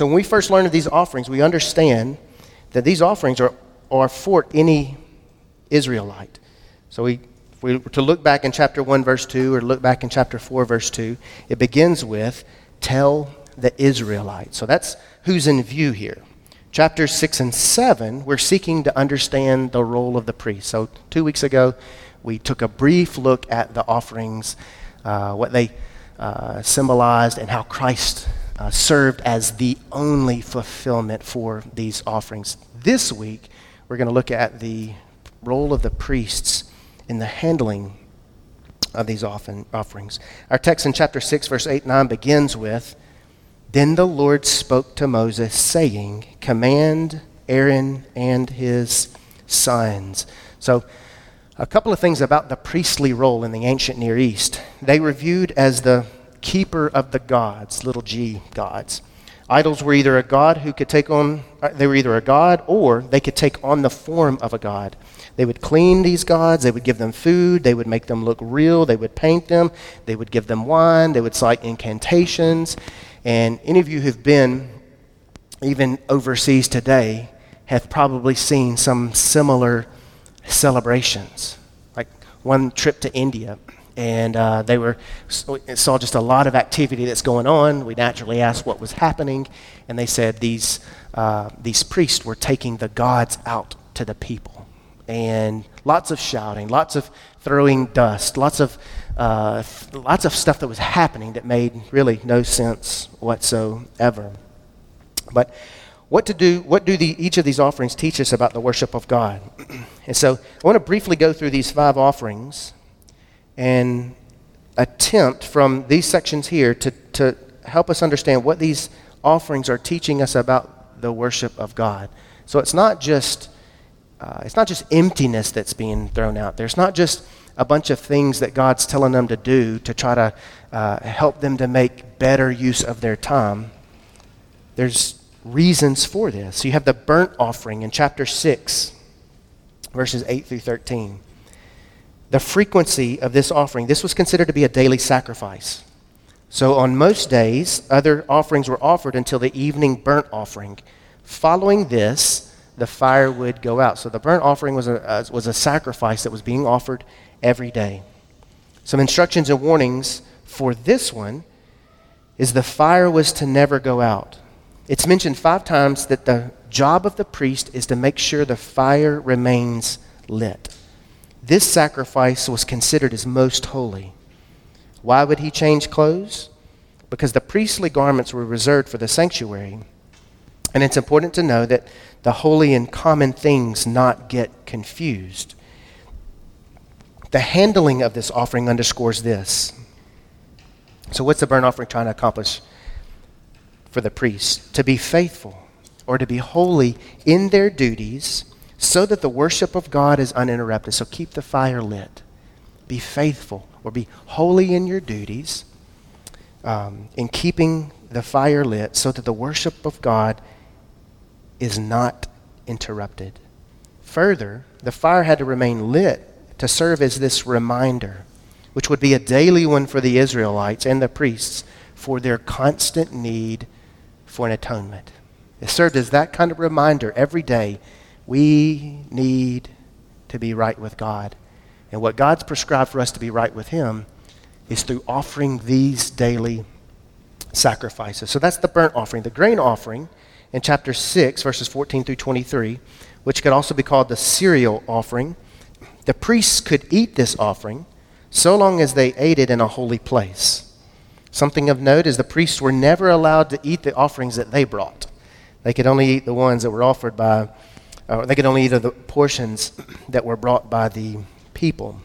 So when we first learn of these offerings, we understand that these offerings are, are for any Israelite. So we, if we were to look back in chapter 1, verse 2, or look back in chapter 4, verse 2, it begins with, Tell the Israelites. So that's who's in view here. Chapters 6 and 7, we're seeking to understand the role of the priest. So two weeks ago, we took a brief look at the offerings, uh, what they uh, symbolized, and how Christ uh, served as the only fulfillment for these offerings. This week, we're going to look at the role of the priests in the handling of these offerings. Our text in chapter 6, verse 8 9 begins with Then the Lord spoke to Moses, saying, Command Aaron and his sons. So, a couple of things about the priestly role in the ancient Near East. They were viewed as the keeper of the gods, little g gods. Idols were either a god who could take on, uh, they were either a god or they could take on the form of a god. They would clean these gods, they would give them food, they would make them look real, they would paint them, they would give them wine, they would cite incantations. And any of you who've been even overseas today have probably seen some similar celebrations. Like one trip to India, and uh, they were saw just a lot of activity that's going on. We naturally asked what was happening, and they said these uh, these priests were taking the gods out to the people, and lots of shouting, lots of throwing dust, lots of uh, lots of stuff that was happening that made really no sense whatsoever. But what to do what do the, each of these offerings teach us about the worship of god and so i want to briefly go through these five offerings and attempt from these sections here to, to help us understand what these offerings are teaching us about the worship of god so it's not just uh, it's not just emptiness that's being thrown out there it's not just a bunch of things that god's telling them to do to try to uh, help them to make better use of their time there's reasons for this. You have the burnt offering in chapter 6, verses 8 through 13. The frequency of this offering, this was considered to be a daily sacrifice. So on most days, other offerings were offered until the evening burnt offering. Following this, the fire would go out. So the burnt offering was a, was a sacrifice that was being offered every day. Some instructions and warnings for this one is the fire was to never go out. It's mentioned five times that the job of the priest is to make sure the fire remains lit. This sacrifice was considered as most holy. Why would he change clothes? Because the priestly garments were reserved for the sanctuary. And it's important to know that the holy and common things not get confused. The handling of this offering underscores this. So, what's the burnt offering trying to accomplish? for the priests to be faithful or to be holy in their duties so that the worship of God is uninterrupted. So keep the fire lit. Be faithful or be holy in your duties um, in keeping the fire lit so that the worship of God is not interrupted. Further, the fire had to remain lit to serve as this reminder, which would be a daily one for the Israelites and the priests for their constant need for an atonement. It served as that kind of reminder every day we need to be right with God. And what God's prescribed for us to be right with Him is through offering these daily sacrifices. So that's the burnt offering. The grain offering in chapter 6, verses 14 through 23, which could also be called the cereal offering. The priests could eat this offering so long as they ate it in a holy place. Something of note is the priests were never allowed to eat the offerings that they brought. They could only eat the ones that were offered by, or they could only eat of the portions that were brought by the people.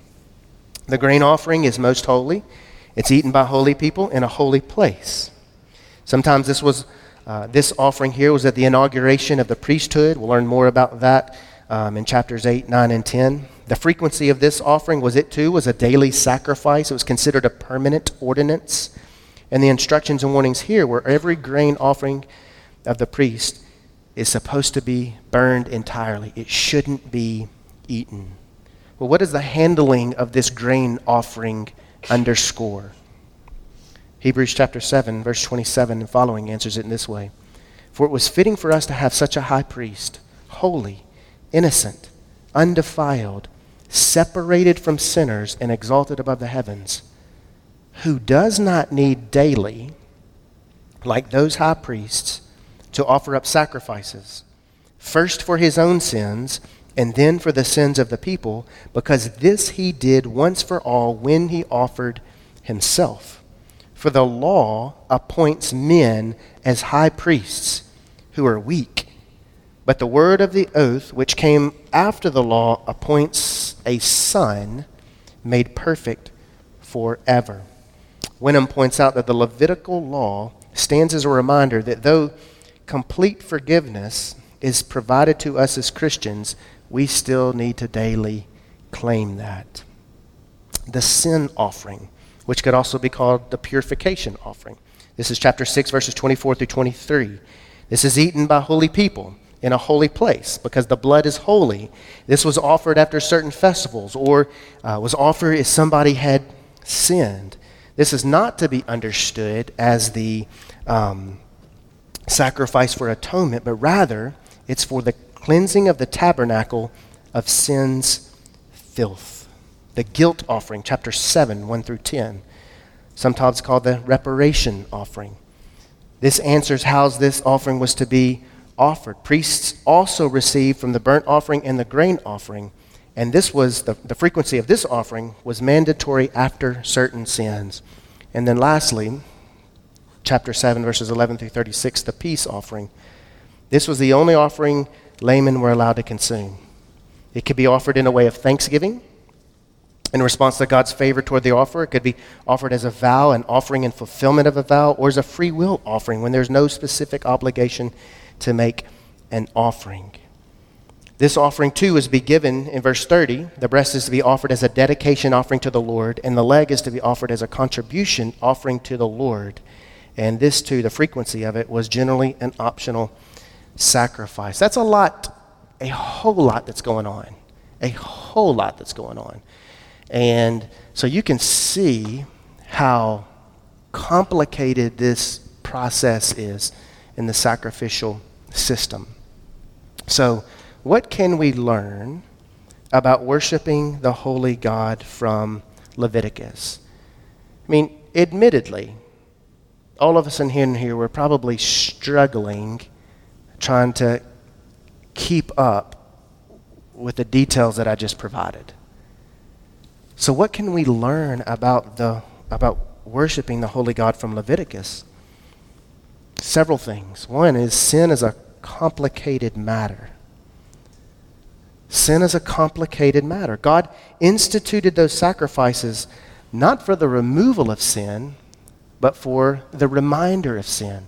The grain offering is most holy. It's eaten by holy people in a holy place. Sometimes this was uh, this offering here was at the inauguration of the priesthood. We'll learn more about that um, in chapters 8, 9, and 10. The frequency of this offering was it too was a daily sacrifice. It was considered a permanent ordinance. And the instructions and warnings here were every grain offering of the priest is supposed to be burned entirely, it shouldn't be eaten. Well, what does the handling of this grain offering underscore? Hebrews chapter 7, verse 27 and following answers it in this way For it was fitting for us to have such a high priest, holy, innocent, undefiled, separated from sinners, and exalted above the heavens, who does not need daily, like those high priests, to offer up sacrifices, first for his own sins, and then for the sins of the people, because this he did once for all when he offered himself. For the law appoints men as high priests who are weak. But the word of the oath, which came after the law, appoints a son made perfect forever. Wenham points out that the Levitical law stands as a reminder that though complete forgiveness is provided to us as Christians, we still need to daily claim that. The sin offering, which could also be called the purification offering. This is chapter 6, verses 24 through 23. This is eaten by holy people in a holy place because the blood is holy. This was offered after certain festivals or uh, was offered if somebody had sinned. This is not to be understood as the um, sacrifice for atonement, but rather it's for the cleansing of the tabernacle of sin's filth. The guilt offering, chapter 7, 1 through 10. Sometimes called the reparation offering. This answers how this offering was to be offered. Priests also received from the burnt offering and the grain offering, and this was the, the frequency of this offering was mandatory after certain sins. And then lastly, chapter 7, verses 11 through 36, the peace offering. This was the only offering laymen were allowed to consume. It could be offered in a way of thanksgiving in response to God's favor toward the offer. It could be offered as a vow, an offering in fulfillment of a vow, or as a free will offering when there's no specific obligation to make an offering. This offering, too, is to be given in verse 30. The breast is to be offered as a dedication offering to the Lord, and the leg is to be offered as a contribution offering to the Lord. And this, too, the frequency of it, was generally an optional sacrifice. That's a lot, a whole lot that's going on. A whole lot that's going on. And so you can see how complicated this process is in the sacrificial system. So, what can we learn about worshiping the holy God from Leviticus? I mean, admittedly, all of us in here, here we're probably struggling trying to keep up with the details that I just provided. So, what can we learn about, the, about worshiping the Holy God from Leviticus? Several things. One is sin is a complicated matter. Sin is a complicated matter. God instituted those sacrifices not for the removal of sin, but for the reminder of sin.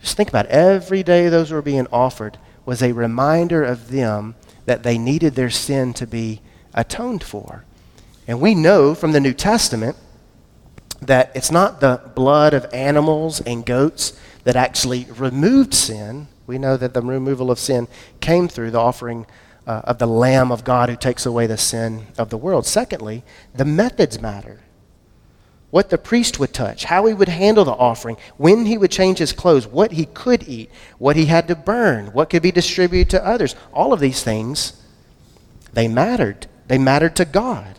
Just think about it. Every day those were being offered was a reminder of them that they needed their sin to be atoned for. And we know from the New Testament that it's not the blood of animals and goats that actually removed sin. We know that the removal of sin came through the offering uh, of the Lamb of God who takes away the sin of the world. Secondly, the methods matter. What the priest would touch, how he would handle the offering, when he would change his clothes, what he could eat, what he had to burn, what could be distributed to others. All of these things, they mattered. They mattered to God.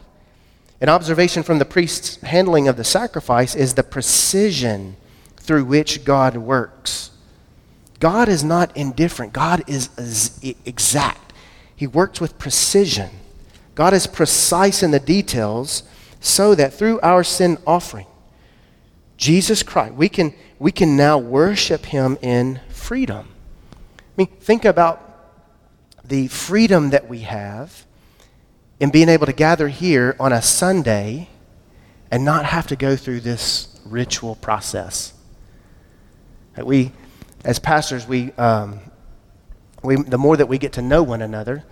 An observation from the priest's handling of the sacrifice is the precision through which God works. God is not indifferent, God is exact. He works with precision. God is precise in the details so that through our sin offering, Jesus Christ, we can, we can now worship Him in freedom. I mean, think about the freedom that we have in being able to gather here on a Sunday and not have to go through this ritual process. We, as pastors, we, um, we, the more that we get to know one another,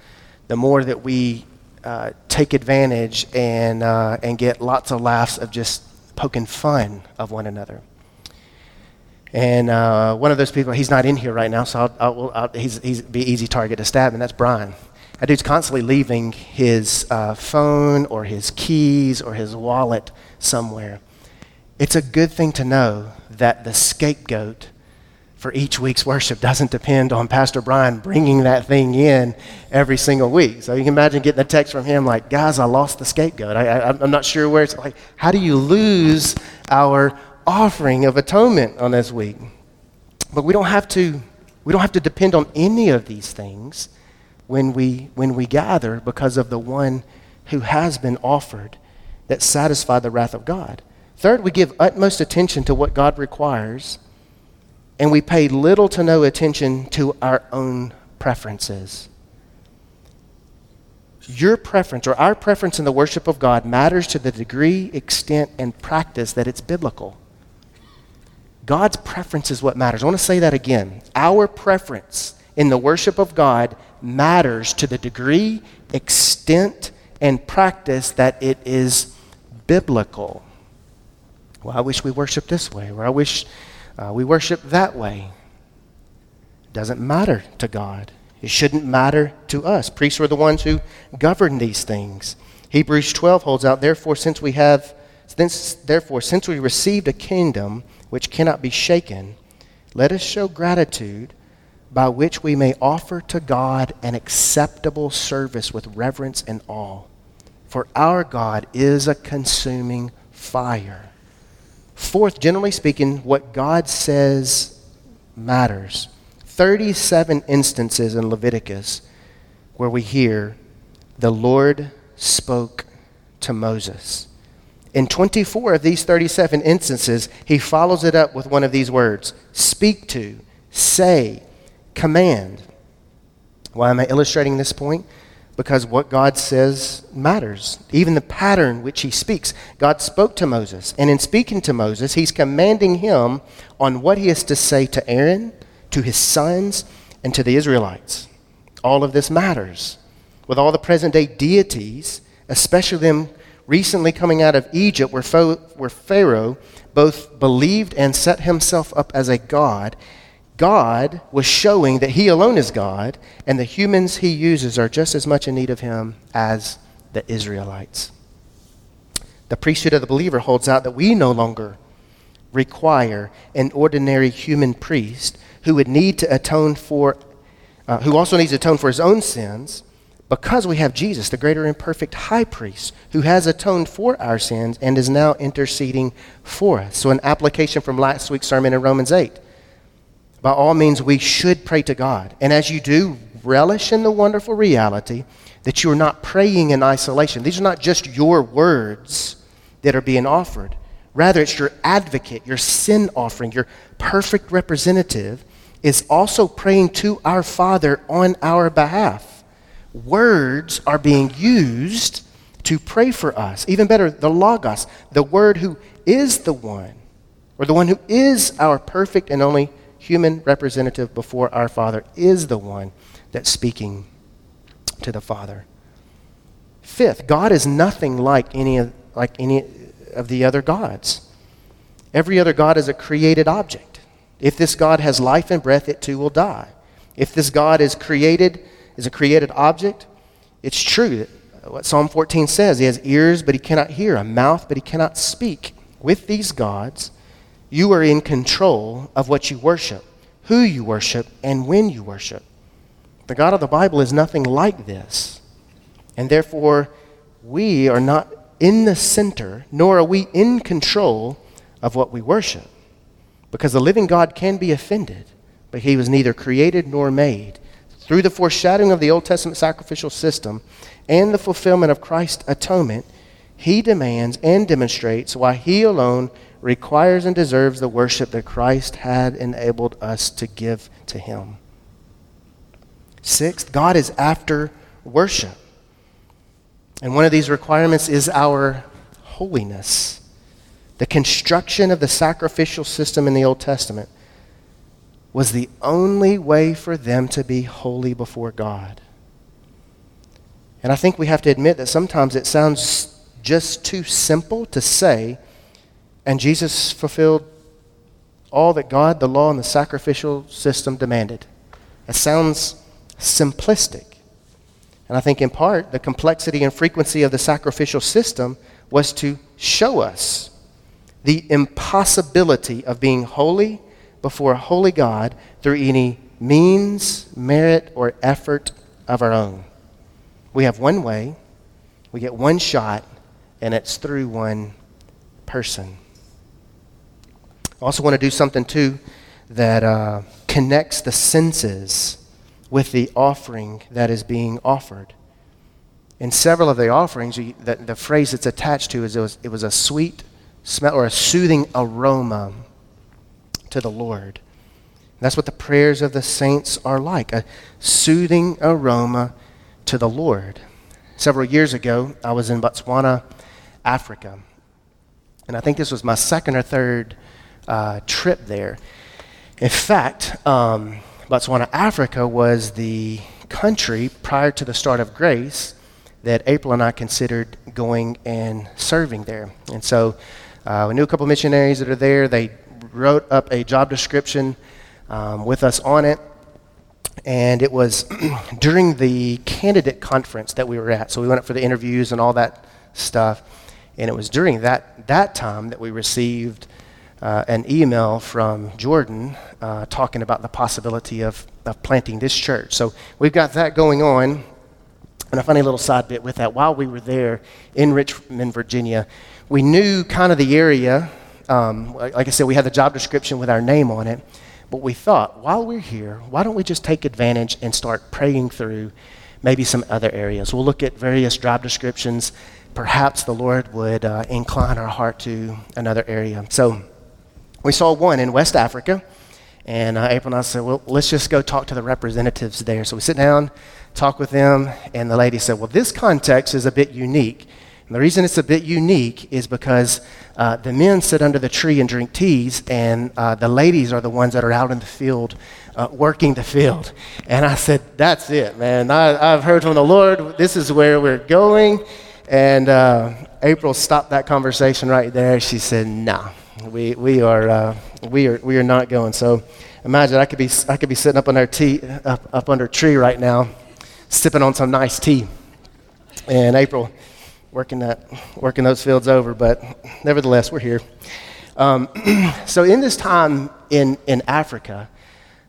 the more that we uh, take advantage and, uh, and get lots of laughs of just poking fun of one another. And uh, one of those people, he's not in here right now, so I'll, I'll, I'll, he's, he's be easy target to stab, and that's Brian. That dude's constantly leaving his uh, phone or his keys or his wallet somewhere. It's a good thing to know that the scapegoat for each week's worship doesn't depend on Pastor Brian bringing that thing in every single week. So you can imagine getting a text from him like, guys, I lost the scapegoat. I, am not sure where it's like, how do you lose our offering of atonement on this week? But we don't have to, we don't have to depend on any of these things when we, when we gather because of the one who has been offered that satisfied the wrath of God. Third, we give utmost attention to what God requires and we pay little to no attention to our own preferences. Your preference or our preference in the worship of God matters to the degree, extent, and practice that it's biblical. God's preference is what matters. I want to say that again. Our preference in the worship of God matters to the degree, extent, and practice that it is biblical. Well, I wish we worshiped this way, or I wish uh, we worship that way. It doesn't matter to God. It shouldn't matter to us. Priests are the ones who govern these things. Hebrews 12 holds out, therefore, since we have, since, therefore, since we received a kingdom which cannot be shaken, let us show gratitude by which we may offer to God an acceptable service with reverence and awe. For our God is a consuming fire. Fourth, generally speaking, what God says matters. 37 instances in Leviticus where we hear the Lord spoke to Moses. In 24 of these 37 instances, he follows it up with one of these words speak to, say, command. Why am I illustrating this point? Because what God says matters. Even the pattern which he speaks. God spoke to Moses, and in speaking to Moses, he's commanding him on what he is to say to Aaron, to his sons, and to the Israelites. All of this matters. With all the present day deities, especially them recently coming out of Egypt, where, where Pharaoh both believed and set himself up as a god, God was showing that He alone is God, and the humans He uses are just as much in need of Him as the Israelites. The priesthood of the believer holds out that we no longer require an ordinary human priest who would need to atone for, uh, who also needs to atone for his own sins, because we have Jesus, the greater and perfect high priest, who has atoned for our sins and is now interceding for us. So, an application from last week's sermon in Romans 8 by all means, we should pray to God. And as you do, relish in the wonderful reality that you are not praying in isolation. These are not just your words that are being offered. Rather, it's your advocate, your sin offering, your perfect representative is also praying to our Father on our behalf. Words are being used to pray for us. Even better, the Logos, the Word who is the one, or the one who is our perfect and only human representative before our Father is the one that's speaking to the Father. Fifth, God is nothing like any of, like any of the other gods. Every other God is a created object. If this God has life and breath, it too will die. If this God is created, is a created object, it's true that what Psalm 14 says. He has ears, but he cannot hear, a mouth, but he cannot speak. With these gods, you are in control of what you worship, who you worship, and when you worship. The God of the Bible is nothing like this. And therefore, we are not in the center, nor are we in control of what we worship. Because the living God can be offended, but he was neither created nor made. Through the foreshadowing of the Old Testament sacrificial system and the fulfillment of Christ's atonement, he demands and demonstrates why he alone requires and deserves the worship that Christ had enabled us to give to him. Sixth, God is after worship. And one of these requirements is our holiness. The construction of the sacrificial system in the Old Testament was the only way for them to be holy before God. And I think we have to admit that sometimes it sounds just too simple to say and Jesus fulfilled all that God, the law, and the sacrificial system demanded. It sounds simplistic. And I think in part, the complexity and frequency of the sacrificial system was to show us the impossibility of being holy before a holy God through any means, merit, or effort of our own. We have one way, we get one shot, and it's through one person. I also want to do something too that uh, connects the senses with the offering that is being offered. In several of the offerings, you, the, the phrase that's attached to is it was, it was a sweet smell or a soothing aroma to the Lord. That's what the prayers of the saints are like a soothing aroma to the Lord. Several years ago, I was in Botswana, Africa. And I think this was my second or third uh, trip there. In fact, um, Botswana, Africa was the country prior to the start of grace that April and I considered going and serving there. And so uh, we knew a couple missionaries that are there. They wrote up a job description um, with us on it. And it was during the candidate conference that we were at. So we went up for the interviews and all that stuff. And it was during that, that time that we received uh, an email from Jordan uh, talking about the possibility of, of planting this church. So we've got that going on. And a funny little side bit with that, while we were there in Richmond, Virginia, we knew kind of the area. Um, like I said, we had the job description with our name on it. But we thought, while we're here, why don't we just take advantage and start praying through maybe some other areas? We'll look at various job descriptions. Perhaps the Lord would uh, incline our heart to another area. So we saw one in West Africa. And uh, April and I said, well, let's just go talk to the representatives there. So we sit down, talk with them, and the lady said, well, this context is a bit unique. And the reason it's a bit unique is because uh, the men sit under the tree and drink teas, and uh, the ladies are the ones that are out in the field uh, working the field. And I said, That's it, man. I, have heard from the Lord. This is where we're going. And uh, April stopped that conversation right there. She said, No, we, we, are, uh, we, are, we are not going. So imagine I could be, I could be sitting up, under tea, up, up under a tree right now, sipping on some nice tea. And April working, that, working those fields over, but nevertheless, we're here. Um, so, in this time in, in Africa,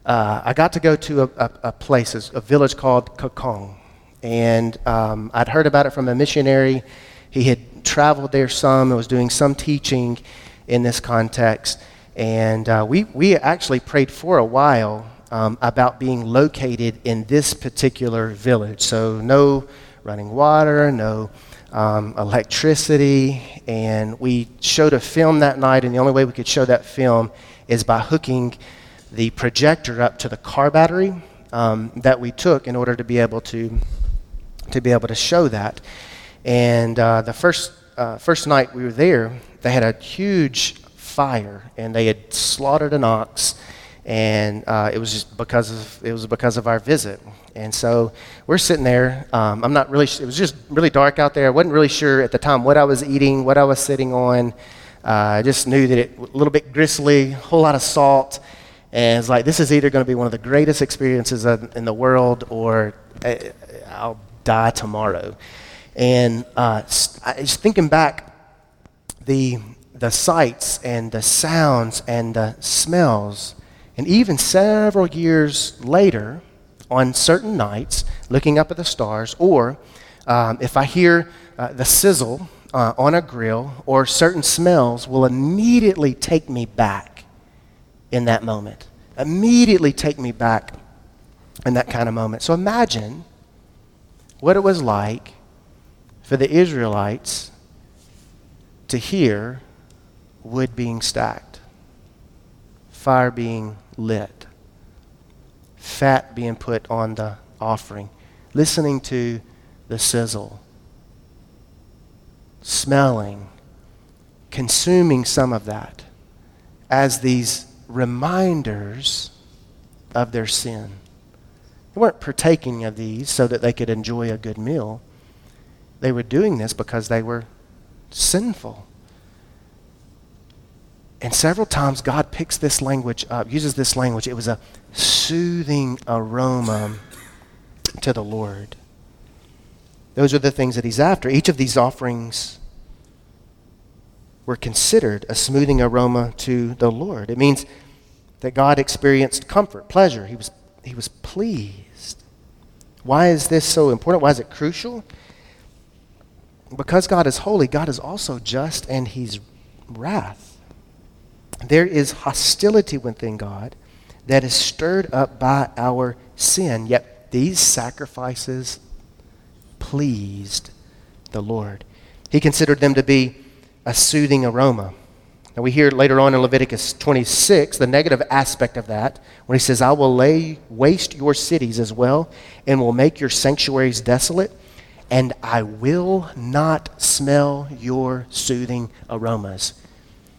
uh, I got to go to a, a, a, place, a village called Kokong. And um, I'd heard about it from a missionary. He had traveled there some and was doing some teaching in this context. And uh, we, we actually prayed for a while um, about being located in this particular village. So, no running water, no um, electricity, and we showed a film that night, and the only way we could show that film is by hooking the projector up to the car battery um, that we took in order to be able to to be able to show that. And uh, the first uh, first night we were there, they had a huge fire, and they had slaughtered an ox and uh, it was just because of it was because of our visit. And so we're sitting there. Um, I'm not really. It was just really dark out there. I wasn't really sure at the time what I was eating, what I was sitting on. Uh, I just knew that it a little bit gristly, a whole lot of salt, and it's like this is either going to be one of the greatest experiences in the world, or uh, I'll die tomorrow. And uh, I was thinking back, the the sights and the sounds and the smells and even several years later, on certain nights, looking up at the stars, or um, if I hear uh, the sizzle uh, on a grill or certain smells, will immediately take me back in that moment. Immediately take me back in that kind of moment. So imagine what it was like for the Israelites to hear wood being stacked, fire being lit, fat being put on the offering, listening to the sizzle, smelling, consuming some of that as these reminders of their sin. They weren't partaking of these so that they could enjoy a good meal. They were doing this because they were sinful. And several times God picks this language up, uses this language. It was a soothing aroma to the Lord. Those are the things that he's after. Each of these offerings were considered a smoothing aroma to the Lord. It means that God experienced comfort, pleasure. He was, he was pleased. Why is this so important? Why is it crucial? Because God is holy, God is also just and He's wrath. There is hostility within God that is stirred up by our sin, yet these sacrifices pleased the Lord. He considered them to be a soothing aroma. Now, we hear later on in Leviticus 26 the negative aspect of that when he says, I will lay waste your cities as well, and will make your sanctuaries desolate, and I will not smell your soothing aromas.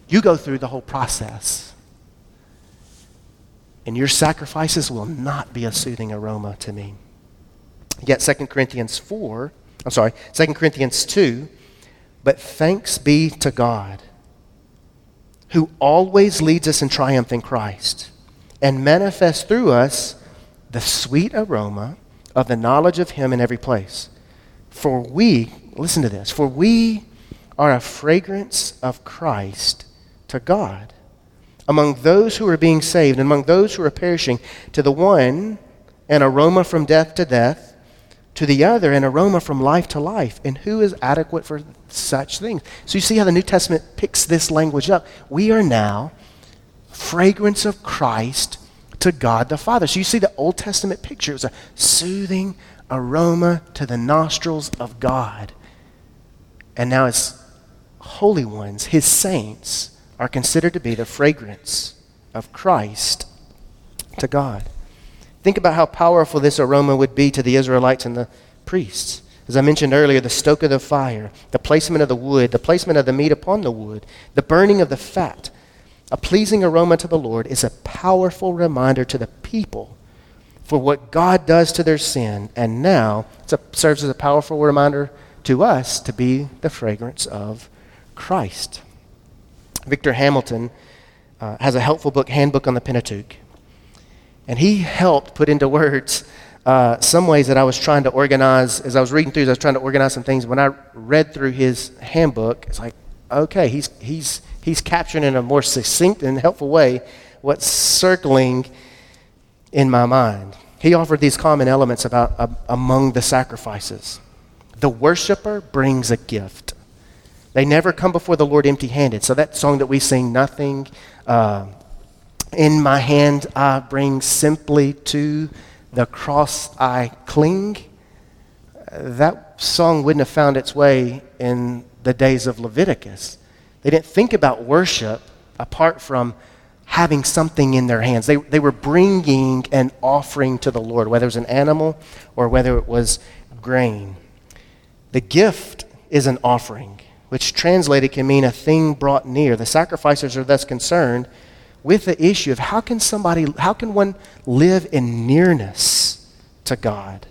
You go through the whole process, and your sacrifices will not be a soothing aroma to me. Yet 2 Corinthians 4, I'm sorry, 2 Corinthians 2, but thanks be to God who always leads us in triumph in Christ and manifests through us the sweet aroma of the knowledge of Him in every place. For we, listen to this, for we are a fragrance of Christ to God among those who are being saved and among those who are perishing. To the one, an aroma from death to death, to the other, an aroma from life to life. And who is adequate for such things? So you see how the New Testament picks this language up. We are now fragrance of Christ to God the Father. So you see the Old Testament picture. It was a soothing aroma to the nostrils of God. And now as holy ones, his saints, are considered to be the fragrance of Christ to God. Think about how powerful this aroma would be to the Israelites and the priests. As I mentioned earlier, the stoke of the fire, the placement of the wood, the placement of the meat upon the wood, the burning of the fat, a pleasing aroma to the Lord is a powerful reminder to the people for what God does to their sin. And now it serves as a powerful reminder to us to be the fragrance of Christ. Victor Hamilton uh, has a helpful book, Handbook on the Pentateuch. And he helped put into words uh, some ways that I was trying to organize. As I was reading through, I was trying to organize some things. When I read through his handbook, it's like, okay, he's, he's, he's capturing in a more succinct and helpful way what's circling in my mind. He offered these common elements about uh, among the sacrifices. The worshiper brings a gift. They never come before the Lord empty handed. So that song that we sing, Nothing uh, in my hand I bring, simply to the cross I cling, that song wouldn't have found its way in the days of Leviticus. They didn't think about worship apart from having something in their hands. They, they were bringing an offering to the Lord, whether it was an animal or whether it was grain. The gift is an offering, which translated can mean a thing brought near. The sacrificers are thus concerned with the issue of how can somebody, how can one live in nearness to God?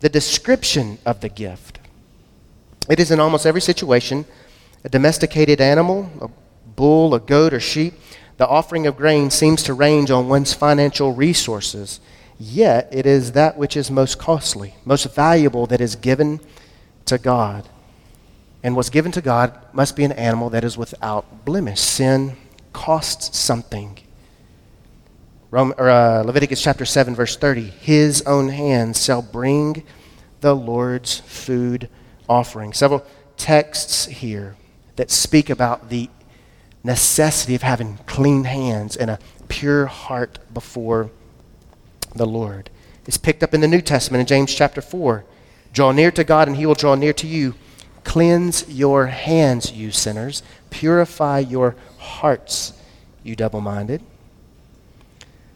The description of the gift. It is in almost every situation a domesticated animal, a bull, a goat, or sheep. The offering of grain seems to range on one's financial resources, yet it is that which is most costly, most valuable that is given to God. And what's given to God must be an animal that is without blemish. Sin costs something. Rome, or, uh, Leviticus chapter 7, verse 30. His own hands shall bring the Lord's food offering. Several texts here that speak about the necessity of having clean hands and a pure heart before the Lord. It's picked up in the New Testament in James chapter 4. Draw near to God, and he will draw near to you. Cleanse your hands, you sinners. Purify your hearts, you double minded.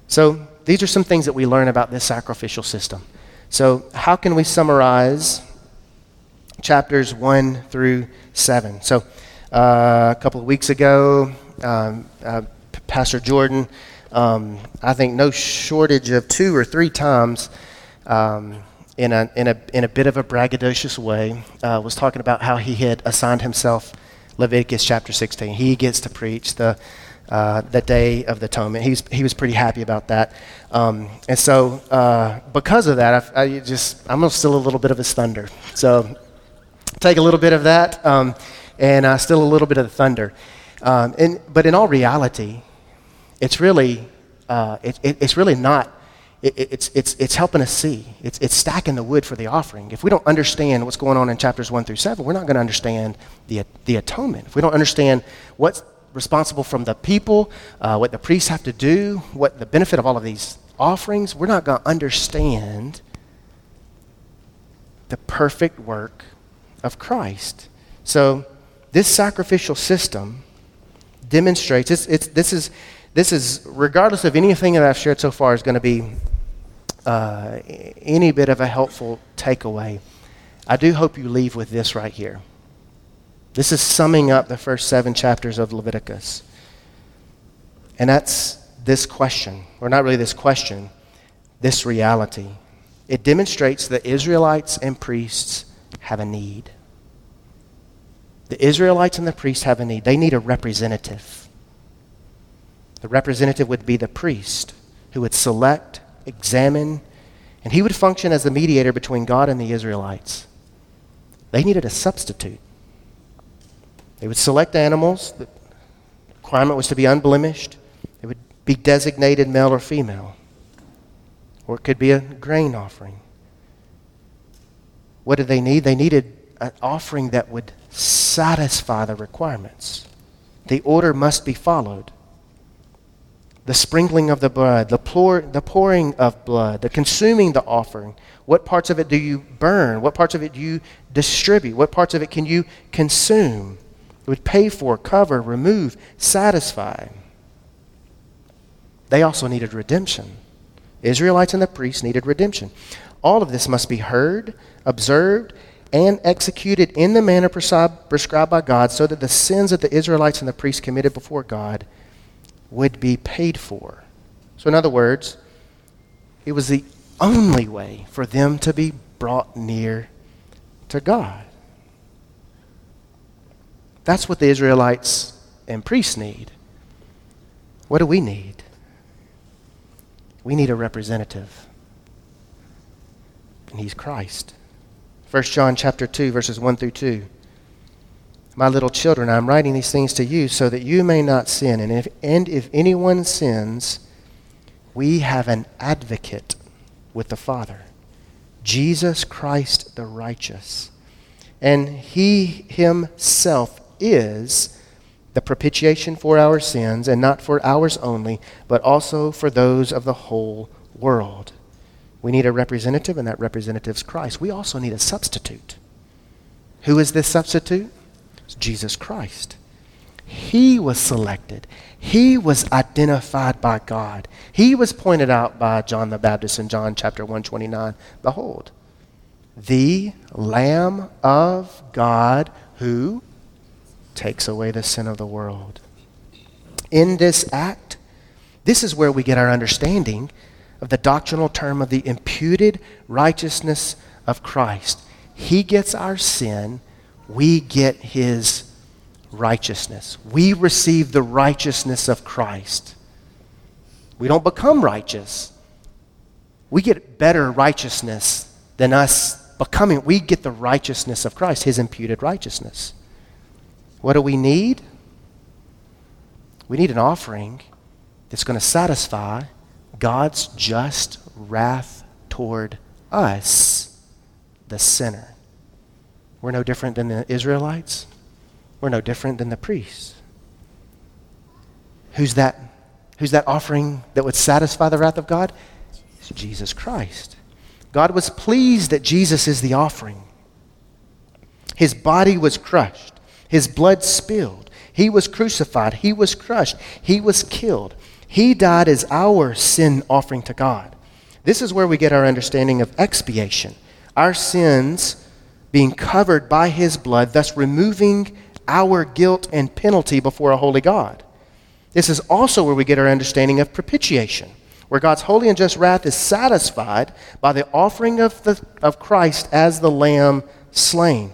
So, these are some things that we learn about this sacrificial system. So, how can we summarize chapters 1 through 7? So, a couple of weeks ago, um, uh, Pastor Jordan, um, I think no shortage of two or three times, um, in, a, in, a, in a bit of a braggadocious way, uh, was talking about how he had assigned himself Leviticus chapter 16. He gets to preach the, uh, the Day of the Atonement. He's, he was pretty happy about that. Um, and so, uh, because of that, I, I, just, I'm steal a little bit of his thunder. So, take a little bit of that um, and uh, steal a little bit of the thunder. Um, and, but in all reality, it's really uh, it, it, it's really not. It, it's, it's, it's helping us see. It's, it's stacking the wood for the offering. If we don't understand what's going on in chapters 1 through 7, we're not going to understand the, the atonement. If we don't understand what's responsible from the people, uh, what the priests have to do, what the benefit of all of these offerings, we're not going to understand the perfect work of Christ. So, this sacrificial system demonstrates it's, it's, this, is, this is, regardless of anything that I've shared so far, is going to be uh, any bit of a helpful takeaway. I do hope you leave with this right here. This is summing up the first seven chapters of Leviticus. And that's this question, or not really this question, this reality. It demonstrates that Israelites and priests have a need. The Israelites and the priests have a need. They need a representative. The representative would be the priest who would select, examine, and he would function as the mediator between God and the Israelites. They needed a substitute. They would select animals. The requirement was to be unblemished. It would be designated male or female. Or it could be a grain offering. What did they need? They needed an offering that would satisfy the requirements. The order must be followed. The sprinkling of the blood, the, pour, the pouring of blood, the consuming the offering. What parts of it do you burn? What parts of it do you distribute? What parts of it can you consume? It would pay for, cover, remove, satisfy. They also needed redemption. Israelites and the priests needed redemption. All of this must be heard, observed, and executed in the manner prescribed by God so that the sins that the Israelites and the priests committed before God would be paid for. So, in other words, it was the only way for them to be brought near to God. That's what the Israelites and priests need. What do we need? We need a representative. And he's Christ. 1 John chapter 2 verses 1 through 2. My little children, I'm writing these things to you so that you may not sin. And if, and if anyone sins, we have an advocate with the Father, Jesus Christ the righteous. And he himself is the propitiation for our sins, and not for ours only, but also for those of the whole world. We need a representative, and that representative is Christ. We also need a substitute. Who is this substitute? It's Jesus Christ. He was selected. He was identified by God. He was pointed out by John the Baptist in John chapter 129. Behold, the Lamb of God who takes away the sin of the world. In this act, this is where we get our understanding of the doctrinal term of the imputed righteousness of Christ. He gets our sin, we get his righteousness. We receive the righteousness of Christ. We don't become righteous. We get better righteousness than us becoming. We get the righteousness of Christ, his imputed righteousness. What do we need? We need an offering that's going to satisfy God's just wrath toward us, the sinner. We're no different than the Israelites. We're no different than the priests. Who's that? Who's that offering that would satisfy the wrath of God? It's Jesus Christ. God was pleased that Jesus is the offering. His body was crushed. His blood spilled. He was crucified. He was crushed. He was killed. He died as our sin offering to God. This is where we get our understanding of expiation. Our sins being covered by His blood, thus removing our guilt and penalty before a holy God. This is also where we get our understanding of propitiation, where God's holy and just wrath is satisfied by the offering of, the, of Christ as the lamb slain.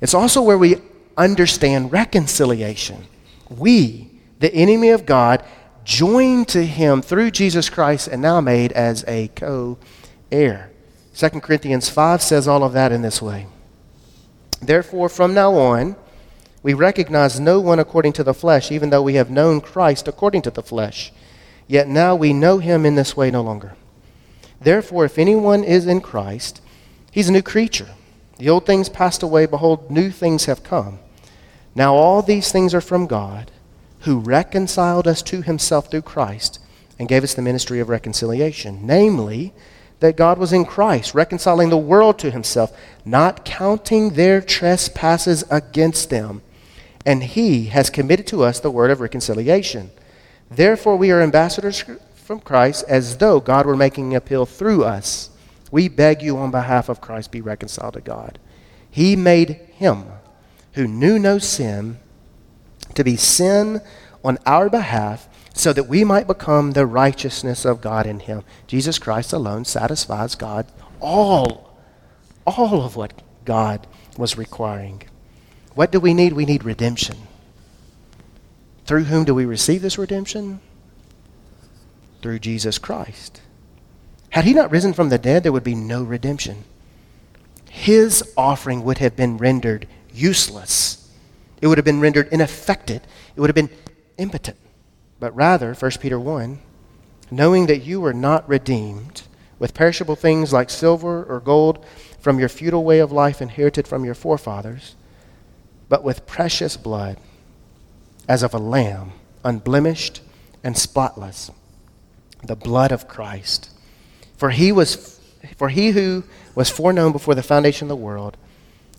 It's also where we understand reconciliation. We, the enemy of God, joined to him through Jesus Christ and now made as a co heir. 2 Corinthians 5 says all of that in this way. Therefore, from now on, we recognize no one according to the flesh, even though we have known Christ according to the flesh. yet now we know him in this way no longer. Therefore, if anyone is in Christ, he's a new creature. The old things passed away, behold, new things have come. Now all these things are from God, who reconciled us to himself through Christ and gave us the ministry of reconciliation. Namely, that God was in Christ, reconciling the world to himself, not counting their trespasses against them. And he has committed to us the word of reconciliation. Therefore, we are ambassadors from Christ as though God were making appeal through us. We beg you on behalf of Christ, be reconciled to God. He made him who knew no sin to be sin on our behalf so that we might become the righteousness of God in him. Jesus Christ alone satisfies God all, all of what God was requiring. What do we need? We need redemption. Through whom do we receive this redemption? Through Jesus Christ. Had he not risen from the dead, there would be no redemption. His offering would have been rendered useless. It would have been rendered ineffective. It would have been impotent. But rather, 1 Peter 1, knowing that you were not redeemed with perishable things like silver or gold from your futile way of life inherited from your forefathers, but with precious blood, as of a lamb, unblemished and spotless, the blood of Christ. For he was for he who was foreknown before the foundation of the world,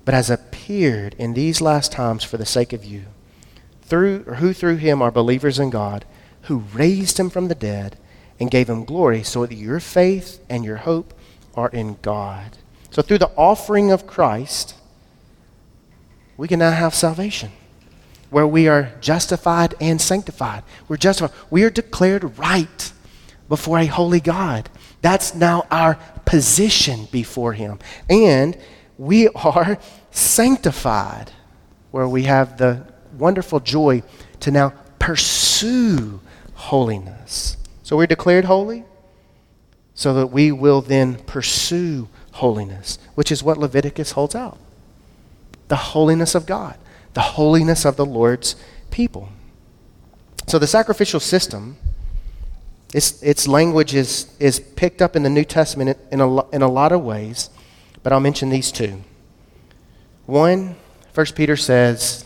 but has appeared in these last times for the sake of you through, or who through him are believers in God, who raised him from the dead and gave him glory, so that your faith and your hope are in God. So through the offering of Christ, we can now have salvation, where we are justified and sanctified. We're justified. We are declared right before a holy God. That's now our position before Him. And we are sanctified, where we have the wonderful joy to now pursue holiness. So we're declared holy so that we will then pursue holiness, which is what Leviticus holds out the holiness of God, the holiness of the Lord's people. So the sacrificial system, its, its language is, is picked up in the New Testament in a, in a lot of ways, but I'll mention these two. One, First Peter says,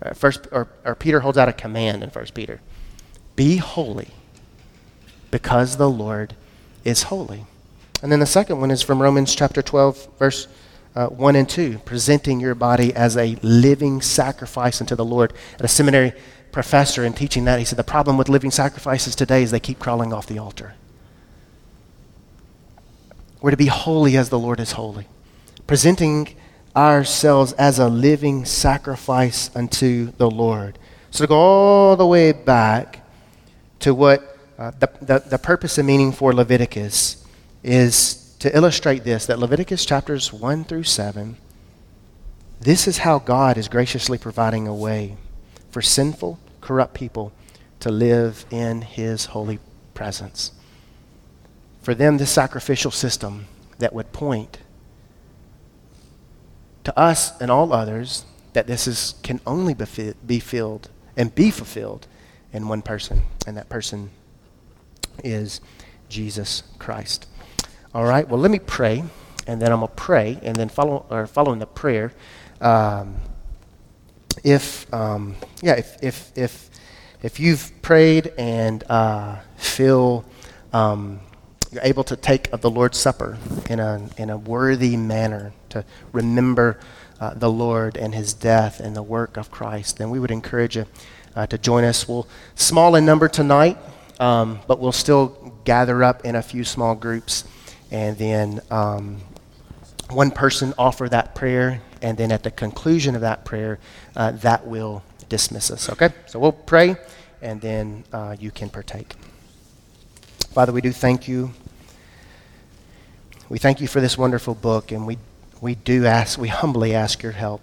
uh, first, or, or Peter holds out a command in First Peter Be holy because the Lord is holy. And then the second one is from Romans chapter 12, verse uh, 1 and 2, presenting your body as a living sacrifice unto the Lord. At a seminary professor in teaching that, he said the problem with living sacrifices today is they keep crawling off the altar. We're to be holy as the Lord is holy. Presenting ourselves as a living sacrifice unto the Lord. So to go all the way back to what uh, the, the, the purpose and meaning for Leviticus is to illustrate this that Leviticus chapters 1 through 7, this is how God is graciously providing a way for sinful, corrupt people to live in his holy presence. For them, this sacrificial system that would point to us and all others that this is, can only be be filled and be fulfilled in one person, and that person is Jesus Christ. All right, well, let me pray, and then I'm going to pray, and then follow, or following the prayer, um, if, um, yeah, if, if, if, if you've prayed and uh, feel um, you're able to take of the Lord's Supper in a, in a worthy manner to remember uh, the Lord and his death and the work of Christ, then we would encourage you uh, to join us. We'll small in number tonight, um, but we'll still gather up in a few small groups and then um, one person offer that prayer, and then at the conclusion of that prayer, uh, that will dismiss us. Okay? So we'll pray, and then uh, you can partake. Father, we do thank you we thank you for this wonderful book, and we, we do ask, we humbly ask your help.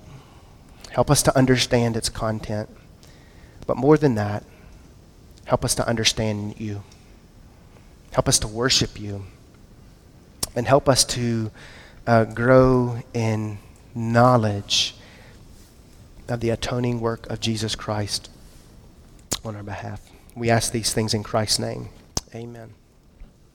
Help us to understand its content. But more than that, help us to understand you. Help us to worship you. And help us to uh, grow in knowledge of the atoning work of Jesus Christ on our behalf. We ask these things in Christ's name. Amen.